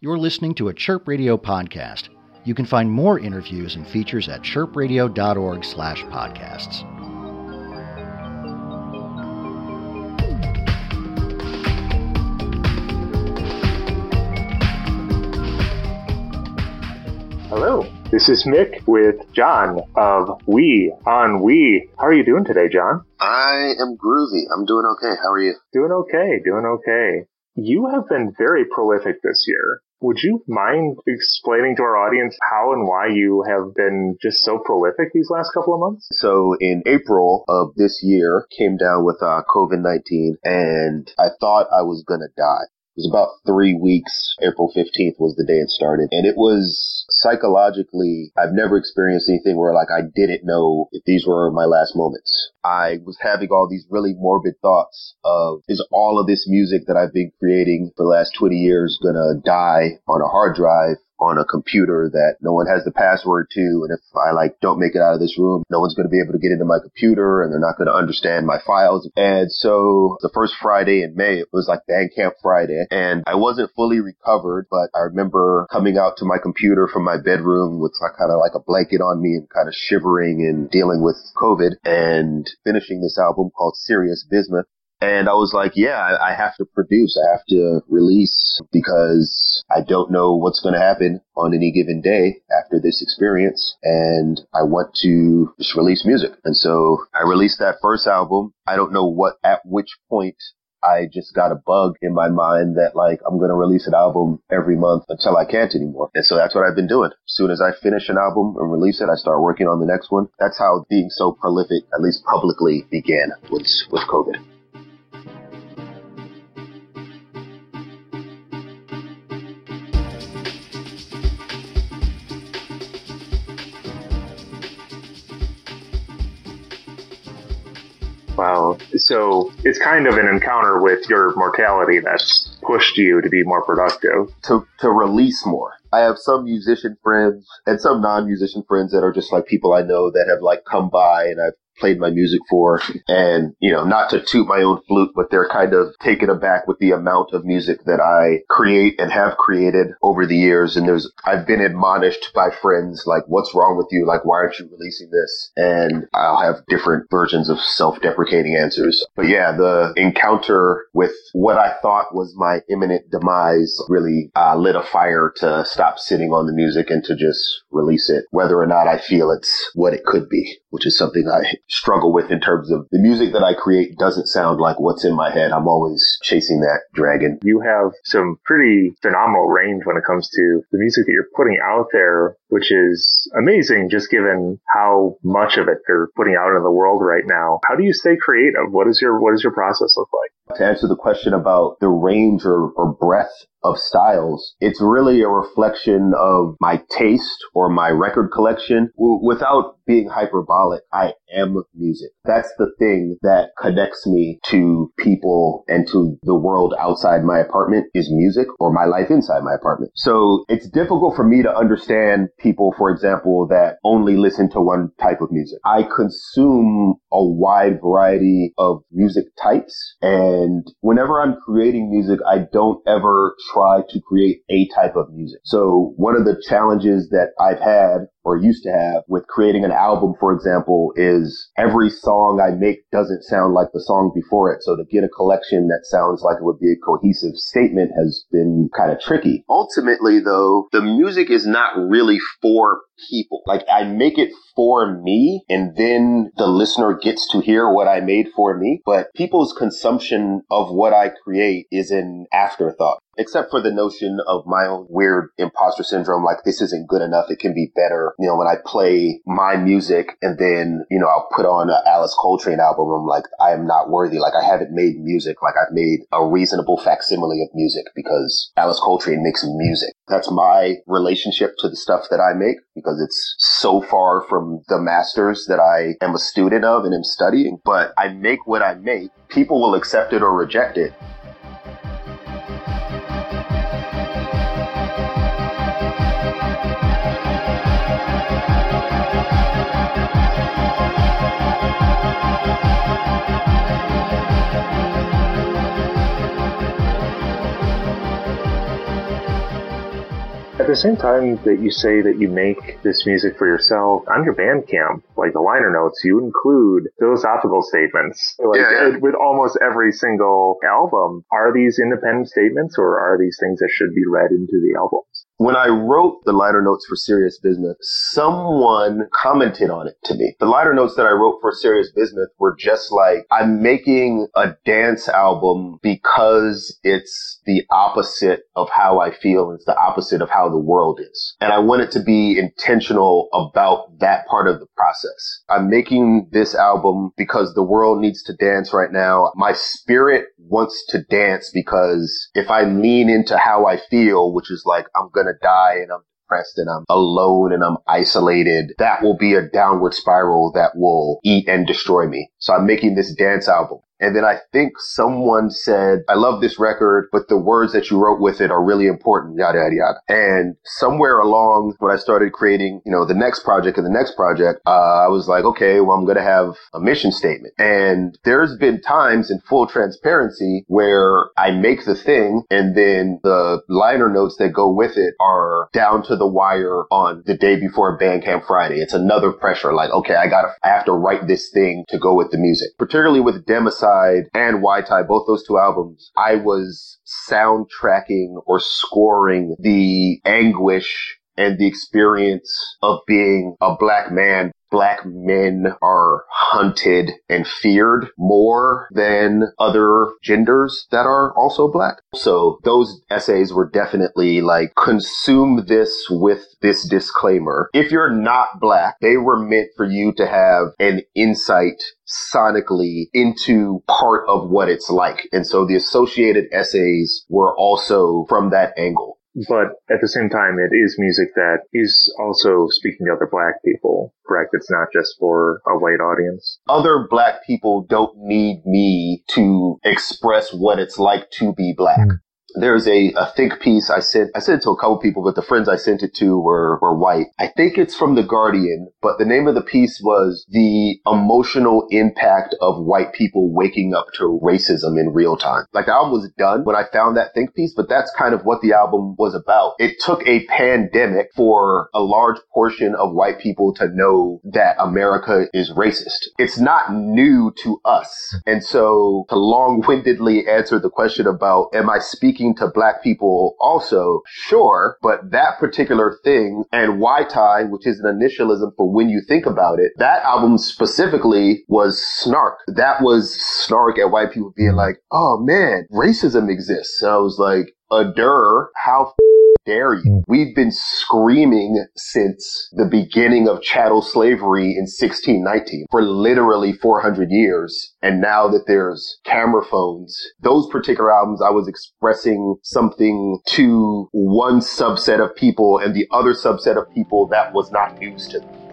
You're listening to a Chirp Radio podcast. You can find more interviews and features at chirpradio.org/podcasts. Hello, this is Mick with John of We on We. How are you doing today, John? I am groovy. I'm doing okay. How are you? Doing okay, doing okay. You have been very prolific this year. Would you mind explaining to our audience how and why you have been just so prolific these last couple of months? So in April of this year, came down with uh, COVID-19 and I thought I was gonna die. It was about three weeks. April 15th was the day it started. And it was psychologically, I've never experienced anything where like I didn't know if these were my last moments. I was having all these really morbid thoughts of is all of this music that I've been creating for the last 20 years gonna die on a hard drive on a computer that no one has the password to. And if I like don't make it out of this room, no one's going to be able to get into my computer and they're not going to understand my files. And so the first Friday in May, it was like Bandcamp Friday and I wasn't fully recovered, but I remember coming out to my computer from my bedroom with like, kind of like a blanket on me and kind of shivering and dealing with COVID and finishing this album called Serious Business. And I was like, yeah, I, have to produce. I have to release because I don't know what's going to happen on any given day after this experience. And I want to just release music. And so I released that first album. I don't know what, at which point I just got a bug in my mind that like I'm going to release an album every month until I can't anymore. And so that's what I've been doing. As soon as I finish an album and release it, I start working on the next one. That's how being so prolific, at least publicly, began with, with COVID. Wow. So it's kind of an encounter with your mortality that's pushed you to be more productive. To, to release more. I have some musician friends and some non-musician friends that are just like people I know that have like come by and I've played my music for. And, you know, not to toot my own flute, but they're kind of taken aback with the amount of music that I create and have created over the years. And there's, I've been admonished by friends like, what's wrong with you? Like, why aren't you releasing this? And I'll have different versions of self-deprecating answers. But yeah, the encounter with what I thought was my imminent demise really uh, lit a fire to stop sitting on the music and to just release it, whether or not I feel it's what it could be, which is something I struggle with in terms of the music that I create doesn't sound like what's in my head. I'm always chasing that dragon. You have some pretty phenomenal range when it comes to the music that you're putting out there, which is amazing just given how much of it they're putting out in the world right now. How do you stay creative? What is your, what does your process look like? To answer the question about the range or, or breadth of styles. It's really a reflection of my taste or my record collection. W- without being hyperbolic, I am music. That's the thing that connects me to people and to the world outside my apartment is music or my life inside my apartment. So it's difficult for me to understand people, for example, that only listen to one type of music. I consume a wide variety of music types and whenever I'm creating music, I don't ever try to create a type of music. So one of the challenges that I've had or used to have with creating an album, for example, is every song I make doesn't sound like the song before it. So to get a collection that sounds like it would be a cohesive statement has been kind of tricky. Ultimately, though, the music is not really for people. Like I make it for me and then the listener gets to hear what I made for me. But people's consumption of what I create is an afterthought except for the notion of my own weird imposter syndrome, like this isn't good enough. It can be better. You know, when I play my music and then, you know, I'll put on an Alice Coltrane album, I'm like, I am not worthy. Like I haven't made music. Like I've made a reasonable facsimile of music because Alice Coltrane makes music. That's my relationship to the stuff that I make because it's so far from the masters that I am a student of and am studying. But I make what I make. People will accept it or reject it. The same time that you say that you make this music for yourself, on your Bandcamp, like the liner notes, you include philosophical statements. Like Yeah, yeah. with almost every single album. Are these independent statements or are these things that should be read into the albums? When I wrote the liner notes for Serious Business, someone commented on it to me. The liner notes that I wrote for Serious Business were just like, I'm making a dance album because it's the opposite of how I feel. It's the opposite of how the world is. And I want it to be intentional about that part of the process. I'm making this album because the world needs to dance right now. My spirit wants to dance because if I lean into how I feel, which is like, I'm going to die and I'm depressed and I'm alone and I'm isolated, that will be a downward spiral that will eat and destroy me. So I'm making this dance album. And then I think someone said, I love this record, but the words that you wrote with it are really important, yada, yada, yada. And somewhere along when I started creating, you know, the next project and the next project, uh, I was like, okay, well, I'm going to have a mission statement. And there's been times in full transparency where I make the thing and then the liner notes that go with it are down to the wire on the day before Bandcamp Friday. It's another pressure. Like, okay, I gotta, I have to write this thing to go with the music. Particularly with Democide and Y-Tie, both those two albums, I was soundtracking or scoring the anguish and the experience of being a black man. Black men are hunted and feared more than other genders that are also black. So those essays were definitely like consume this with this disclaimer. If you're not black, they were meant for you to have an insight sonically into part of what it's like. And so the associated essays were also from that angle. But at the same time, it is music that is also speaking to other black people, correct? It's not just for a white audience. Other black people don't need me to express what it's like to be black. Hmm. There's a, a think piece I sent, I sent it to a couple people, but the friends I sent it to were, were white. I think it's from The Guardian, but the name of the piece was the emotional impact of white people waking up to racism in real time. Like the album was done when I found that think piece, but that's kind of what the album was about. It took a pandemic for a large portion of white people to know that America is racist. It's not new to us. And so to long-windedly answer the question about, am I speaking to black people also? Sure. But that particular thing and Y-Tie, which is an initialism for when you think about it, that album specifically was snark. That was snark at white people being like, oh man, racism exists. And I was like, adur, how dare you? Hmm. We've been screaming since the beginning of chattel slavery in 1619 for literally 400 years. And now that there's camera phones, those particular albums, I was expressing something to one subset of people and the other subset of people that was not news to them.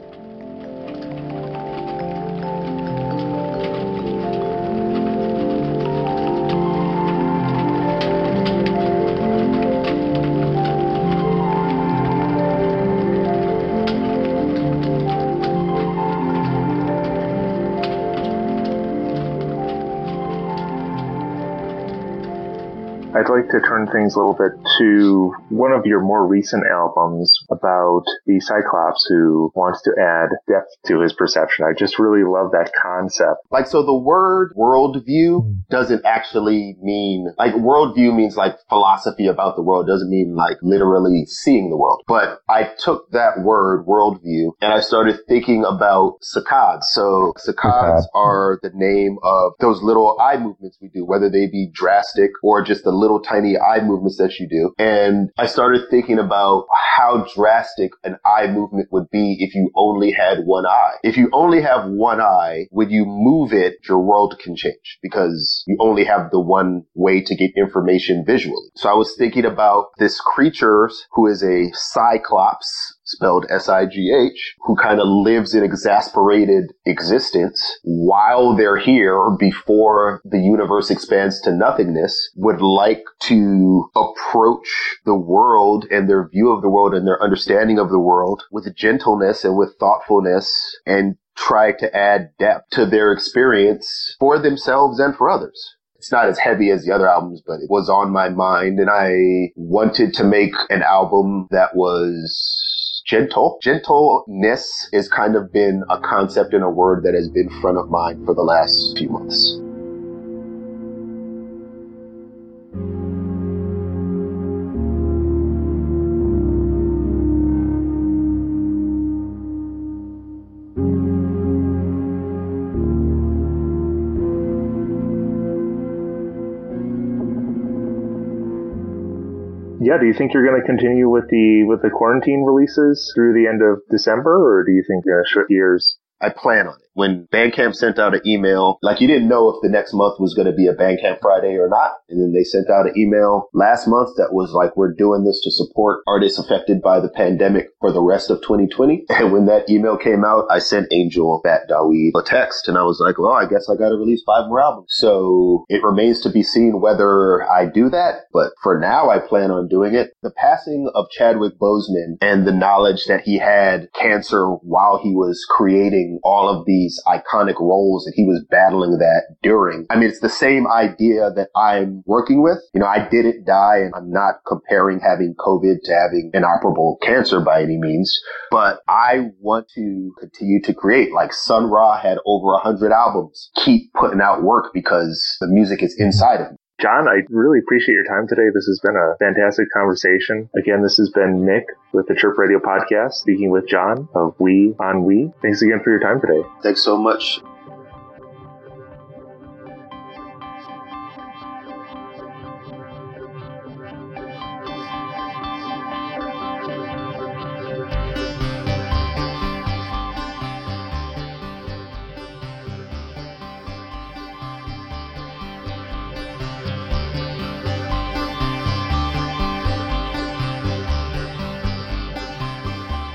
Like to turn things a little bit to one of your more recent albums about the Cyclops who wants to add depth to his perception. I just really love that concept. Like, so the word worldview doesn't actually mean, like, worldview means like philosophy about the world, doesn't mean like literally seeing the world. But I took that word, worldview, and I started thinking about saccades. So saccades are the name of those little eye movements we do, whether they be drastic or just the little tiny eye movements that you do. And I started thinking about how drastic an eye movement would be if you only had one eye. If you only have one eye, when you move it, your world can change because you only have the one way to get information visually. So I was thinking about this creature who is a cyclops spelled S-I-G-H, who kind of lives an exasperated existence while they're here before the universe expands to nothingness, would like to approach the world and their view of the world and their understanding of the world with gentleness and with thoughtfulness and try to add depth to their experience for themselves and for others. It's not as heavy as the other albums, but it was on my mind and I wanted to make an album that was gentle. Gentleness has kind of been a concept and a word that has been front of mind for the last few months. Yeah, do you think you're going to continue with the with the quarantine releases through the end of December, or do you think uh, you're going to shift gears? I plan on it when Bandcamp sent out an email, like you didn't know if the next month was going to be a Bandcamp Friday or not. And then they sent out an email last month that was like, we're doing this to support artists affected by the pandemic for the rest of 2020. And when that email came out, I sent Angel Bat Dawid a text and I was like, well, I guess I got to release five more albums. So it remains to be seen whether I do that. But for now, I plan on doing it. The passing of Chadwick Boseman and the knowledge that he had cancer while he was creating all of the these iconic roles and he was battling that during. I mean, it's the same idea that I'm working with. You know, I didn't die and I'm not comparing having COVID to having inoperable cancer by any means, but I want to continue to create like Sun Ra had over a hundred albums. Keep putting out work because the music is inside of me. John, I really appreciate your time today. This has been a fantastic conversation. Again, this has been Mick with the Chirp Radio Podcast, speaking with John of Oui Ennui. Thanks again for your time today. Thanks so much.